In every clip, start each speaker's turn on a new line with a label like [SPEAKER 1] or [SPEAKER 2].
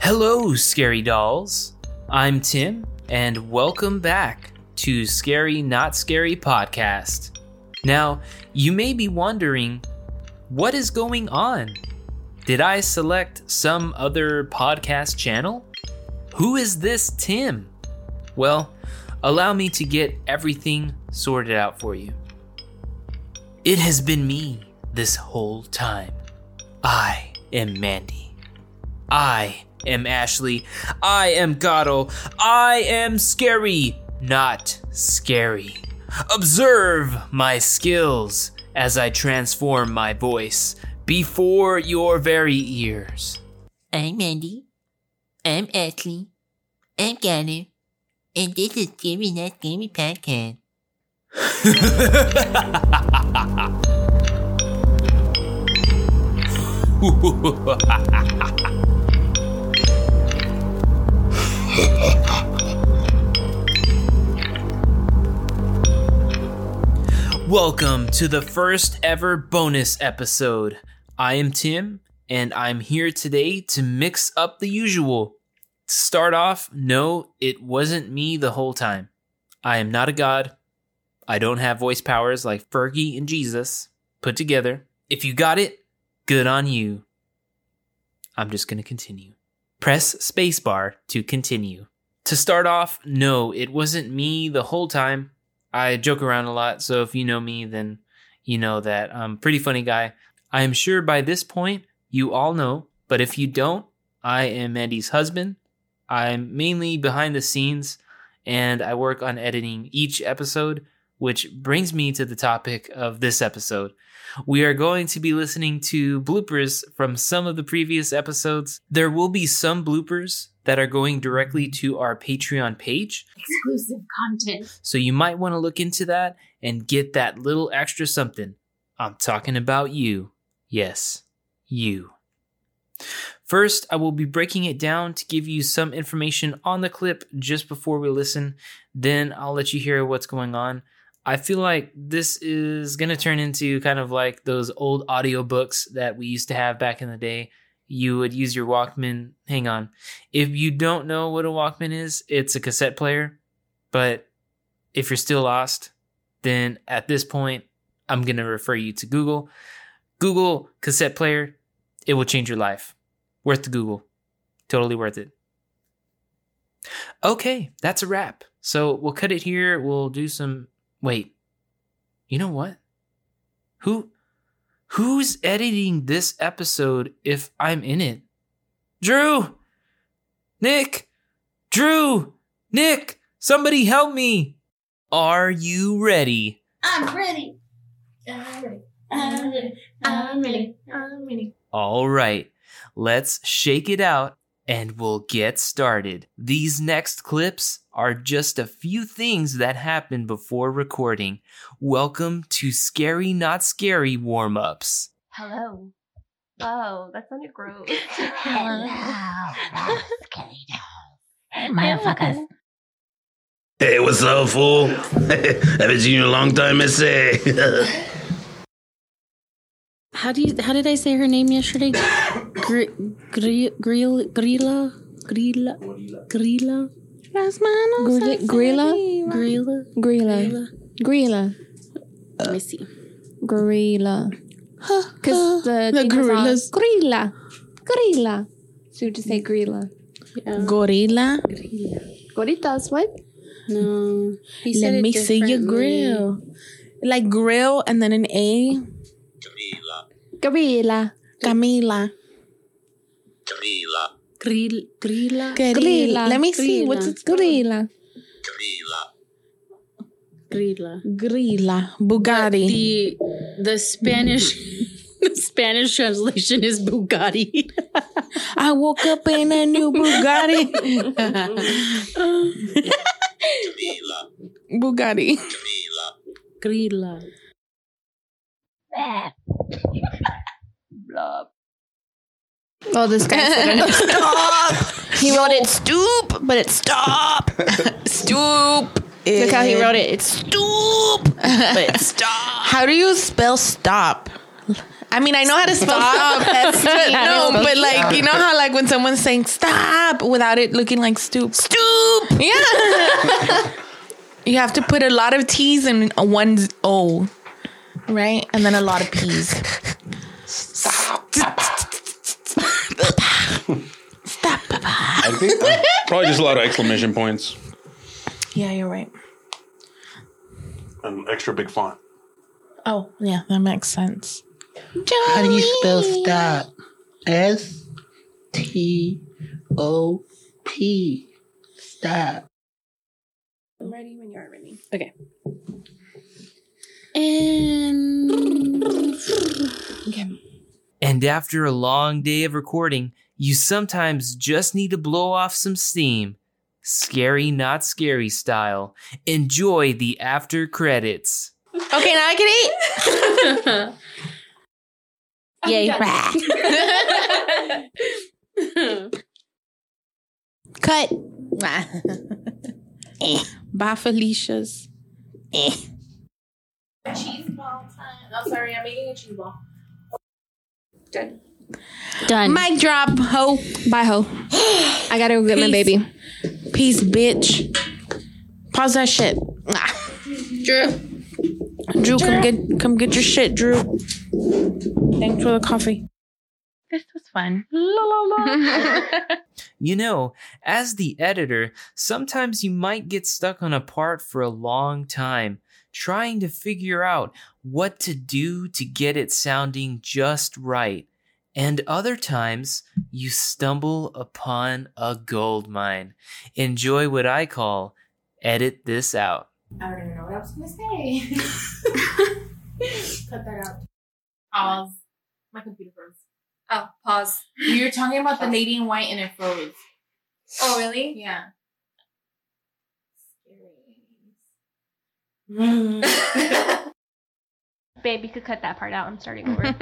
[SPEAKER 1] Hello, scary dolls. I'm Tim, and welcome back to Scary Not Scary Podcast. Now, you may be wondering, what is going on? Did I select some other podcast channel? Who is this Tim? Well, allow me to get everything sorted out for you. It has been me this whole time. I am Mandy. I am Ashley. I am Gotto. I am scary, not scary. Observe my skills as I transform my voice before your very ears.
[SPEAKER 2] I'm Andy. I'm Ashley. I'm Gunner. And this is Scary Not Scary Podcast.
[SPEAKER 1] Welcome to the first ever bonus episode. I am Tim, and I'm here today to mix up the usual. To start off, no, it wasn't me the whole time. I am not a god. I don't have voice powers like Fergie and Jesus put together. If you got it, good on you. I'm just going to continue. Press spacebar to continue. To start off, no, it wasn't me the whole time. I joke around a lot, so if you know me, then you know that I'm a pretty funny guy. I am sure by this point you all know, but if you don't, I am Mandy's husband. I'm mainly behind the scenes and I work on editing each episode, which brings me to the topic of this episode. We are going to be listening to bloopers from some of the previous episodes. There will be some bloopers that are going directly to our Patreon page.
[SPEAKER 3] exclusive content.
[SPEAKER 1] So you might want to look into that and get that little extra something. I'm talking about you. Yes, you. First, I will be breaking it down to give you some information on the clip just before we listen. Then I'll let you hear what's going on. I feel like this is going to turn into kind of like those old audiobooks that we used to have back in the day. You would use your Walkman. Hang on. If you don't know what a Walkman is, it's a cassette player. But if you're still lost, then at this point, I'm going to refer you to Google. Google cassette player, it will change your life. Worth the Google. Totally worth it. Okay, that's a wrap. So we'll cut it here. We'll do some. Wait. You know what? Who. Who's editing this episode if I'm in it? Drew! Nick! Drew! Nick! Somebody help me! Are you ready?
[SPEAKER 3] I'm ready. I'm ready. I'm ready. I'm ready. I'm ready.
[SPEAKER 1] All right, let's shake it out and we'll get started. These next clips are just a few things that happened before recording. Welcome to Scary Not Scary warm ups.
[SPEAKER 4] Hello. Oh, that sounded gross.
[SPEAKER 2] Hello. Scary dolls. Motherfuckers.
[SPEAKER 5] Hey, what's up, fool? I haven't seen you in a long time, I say. Eh?
[SPEAKER 6] How do you? How did I say her name yesterday? Gri, gri, grill, grilla, grilla, grilla,
[SPEAKER 4] Las manos.
[SPEAKER 6] Grilla, grilla,
[SPEAKER 4] arriba.
[SPEAKER 6] grilla,
[SPEAKER 4] Grilla. Grilla.
[SPEAKER 6] Let me see.
[SPEAKER 4] Gorilla. Because the,
[SPEAKER 6] the
[SPEAKER 4] thing was on uh,
[SPEAKER 6] gorillas.
[SPEAKER 4] Gorilla. Gorilla. So you just say gorilla.
[SPEAKER 6] Gorilla.
[SPEAKER 4] Goritas, what?
[SPEAKER 6] No. He Let
[SPEAKER 4] it
[SPEAKER 6] me see your grill. Like grill and then an A.
[SPEAKER 4] Gorilla.
[SPEAKER 6] Camila.
[SPEAKER 5] Camila.
[SPEAKER 6] Grill, grilla.
[SPEAKER 4] Gorilla.
[SPEAKER 6] Let me see.
[SPEAKER 4] Gorilla.
[SPEAKER 6] What's it? Gorilla.
[SPEAKER 5] Camila.
[SPEAKER 6] Grilla. Grilla. Bugatti.
[SPEAKER 7] the the Spanish the Spanish translation is Bugatti.
[SPEAKER 6] I woke up in a new Bugatti.
[SPEAKER 5] Camila.
[SPEAKER 6] Bugatti.
[SPEAKER 5] Camila.
[SPEAKER 7] Grilla.
[SPEAKER 4] Oh, this guy said it.
[SPEAKER 6] Stop.
[SPEAKER 4] He wrote it stoop, but it's stop.
[SPEAKER 6] Stoop.
[SPEAKER 4] Look how he wrote it. It's stoop, but it's stop.
[SPEAKER 6] How do you spell stop?
[SPEAKER 8] I mean, I know how to spell stop. No, but like you know how like when someone's saying stop without it looking like stoop. Stoop. Yeah. you have to put a lot of T's in a one O, right? And then a lot of P's.
[SPEAKER 9] I think uh, probably just a lot of exclamation points
[SPEAKER 8] Yeah, you're right.
[SPEAKER 9] An extra big font.
[SPEAKER 8] Oh, yeah, that makes sense.
[SPEAKER 5] How do you spell stop? S T O P. Stop.
[SPEAKER 4] I'm ready when you're ready.
[SPEAKER 6] Okay. And okay.
[SPEAKER 1] And after a long day of recording, you sometimes just need to blow off some steam. Scary, not scary style. Enjoy the after credits.
[SPEAKER 8] Okay, now I can eat.
[SPEAKER 6] Yay.
[SPEAKER 8] Cut. Eh. Bye, Felicia's. Eh.
[SPEAKER 3] Cheese ball time. Oh, sorry, I'm making a cheese ball.
[SPEAKER 4] Done.
[SPEAKER 6] Done.
[SPEAKER 8] Mic drop, ho.
[SPEAKER 4] Bye, ho. I gotta go get my baby.
[SPEAKER 8] Peace, bitch. Pause that shit. Ah.
[SPEAKER 3] Drew.
[SPEAKER 8] Drew, come get come get your shit, Drew. Thanks for the coffee. This was fun.
[SPEAKER 1] You know, as the editor, sometimes you might get stuck on a part for a long time, trying to figure out what to do to get it sounding just right. And other times, you stumble upon a gold mine. Enjoy what I call edit this out.
[SPEAKER 3] I don't even know what I was gonna say. Cut that out. Pause. My computer froze.
[SPEAKER 10] Oh, pause.
[SPEAKER 3] You were talking about the lady in white and it froze.
[SPEAKER 10] Oh, really?
[SPEAKER 3] Yeah.
[SPEAKER 10] Babe, you could cut that part out. I'm starting over.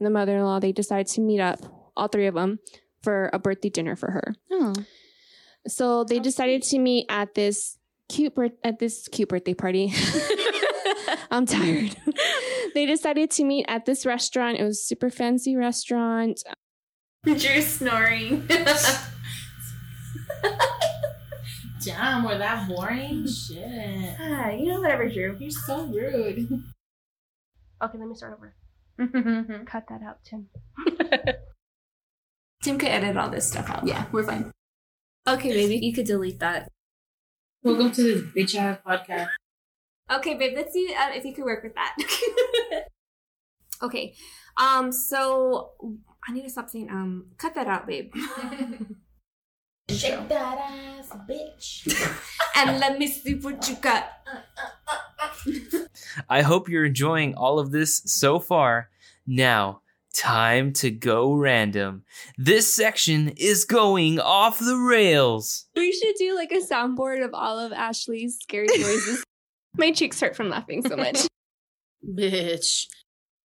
[SPEAKER 4] The mother in law, they decided to meet up, all three of them, for a birthday dinner for her.
[SPEAKER 6] Oh.
[SPEAKER 4] So they decided to meet at this cute birth at this cute birthday party. I'm tired. they decided to meet at this restaurant. It was a super fancy restaurant.
[SPEAKER 10] Drew's snoring.
[SPEAKER 3] Damn, we're that boring? Shit.
[SPEAKER 10] ah, you know whatever, Drew.
[SPEAKER 3] You're so rude.
[SPEAKER 10] Okay, let me start over. Cut that out, Tim.
[SPEAKER 2] Tim could edit all this stuff out.
[SPEAKER 10] Yeah, we're fine.
[SPEAKER 2] Okay, baby, you could delete that.
[SPEAKER 3] Welcome to this bitch ass podcast.
[SPEAKER 2] Okay, babe, let's see uh, if you could work with that. okay, um, so I need to stop saying um. Cut that out, babe.
[SPEAKER 3] Shake that ass, bitch.
[SPEAKER 2] and let me see what you got.
[SPEAKER 1] I hope you're enjoying all of this so far. Now, time to go random. This section is going off the rails.
[SPEAKER 4] We should do like a soundboard of all of Ashley's scary noises. My cheeks hurt from laughing so much.
[SPEAKER 6] Bitch.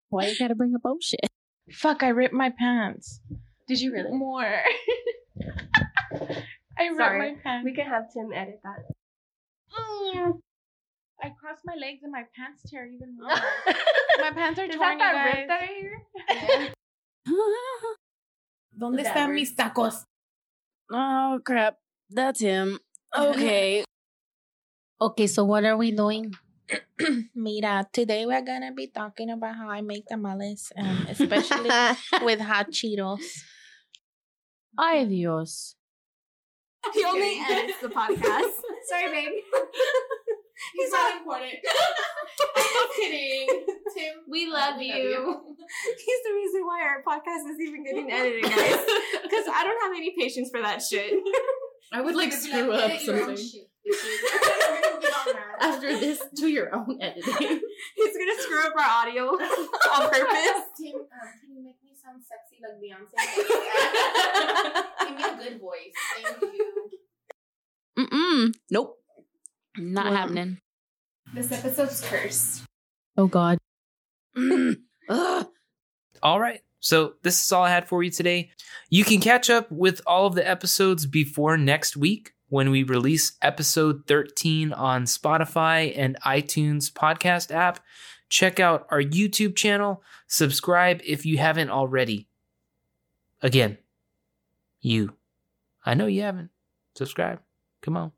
[SPEAKER 6] Why you gotta bring up oh shit?
[SPEAKER 8] Fuck, I ripped my pants.
[SPEAKER 10] Did you really?
[SPEAKER 8] More. I ripped
[SPEAKER 10] Sorry.
[SPEAKER 8] my pants.
[SPEAKER 10] We can have Tim edit that. Mm.
[SPEAKER 8] I crossed my legs and my pants tear even more. My pants are torn,
[SPEAKER 10] that
[SPEAKER 8] you
[SPEAKER 10] that
[SPEAKER 8] guys.
[SPEAKER 10] rip that
[SPEAKER 8] ¿Dónde
[SPEAKER 10] That
[SPEAKER 8] están mis tacos?
[SPEAKER 6] Oh crap. That's him. Okay. okay, so what are we doing?
[SPEAKER 8] Mira, today we're gonna be talking about how I make tamales, um, especially with hot Cheetos.
[SPEAKER 6] Ay Dios.
[SPEAKER 2] He only edits the podcast. Sorry, babe.
[SPEAKER 3] He's not important. I'm kidding. Tim,
[SPEAKER 2] We love you. He's the reason why our podcast is even getting edited, guys. Because I don't have any patience for that shit.
[SPEAKER 3] I would like screw up something.
[SPEAKER 10] After this, do your own editing.
[SPEAKER 2] He's gonna screw up our audio on purpose.
[SPEAKER 3] Tim, um, can you make me sound sexy like Beyonce? Give me a good voice. Thank you.
[SPEAKER 6] Mm-mm. Nope. Not
[SPEAKER 10] Wow.
[SPEAKER 6] happening.
[SPEAKER 3] This episode's cursed.
[SPEAKER 6] Oh god.
[SPEAKER 1] All right. So, this is all I had for you today. You can catch up with all of the episodes before next week when we release episode 13 on Spotify and iTunes podcast app. Check out our YouTube channel. Subscribe if you haven't already. Again, you. I know you haven't. Subscribe. Come on.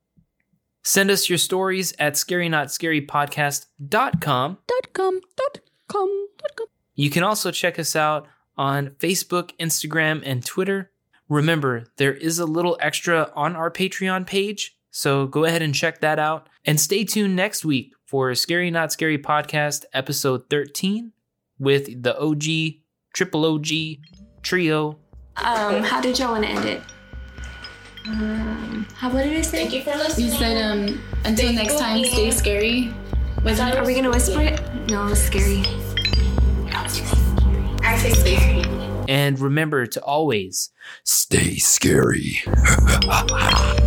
[SPEAKER 1] Send us your stories at scarynotScaryPodcast.com.
[SPEAKER 11] Dot com. Dot com. Dot com.
[SPEAKER 1] You can also check us out on Facebook, Instagram, and Twitter. Remember, there is a little extra on our Patreon page, so go ahead and check that out. And stay tuned next week for Scary Not Scary Podcast, episode 13, with the OG, triple OG trio.
[SPEAKER 2] Um, how did y'all want to end it? Um, how what did I say?
[SPEAKER 8] Thank you for listening.
[SPEAKER 12] You said, um, until next time, stay scary. Was
[SPEAKER 2] Are we gonna whisper it? No, it's scary.
[SPEAKER 8] I say scary.
[SPEAKER 1] And remember to always
[SPEAKER 13] Stay scary.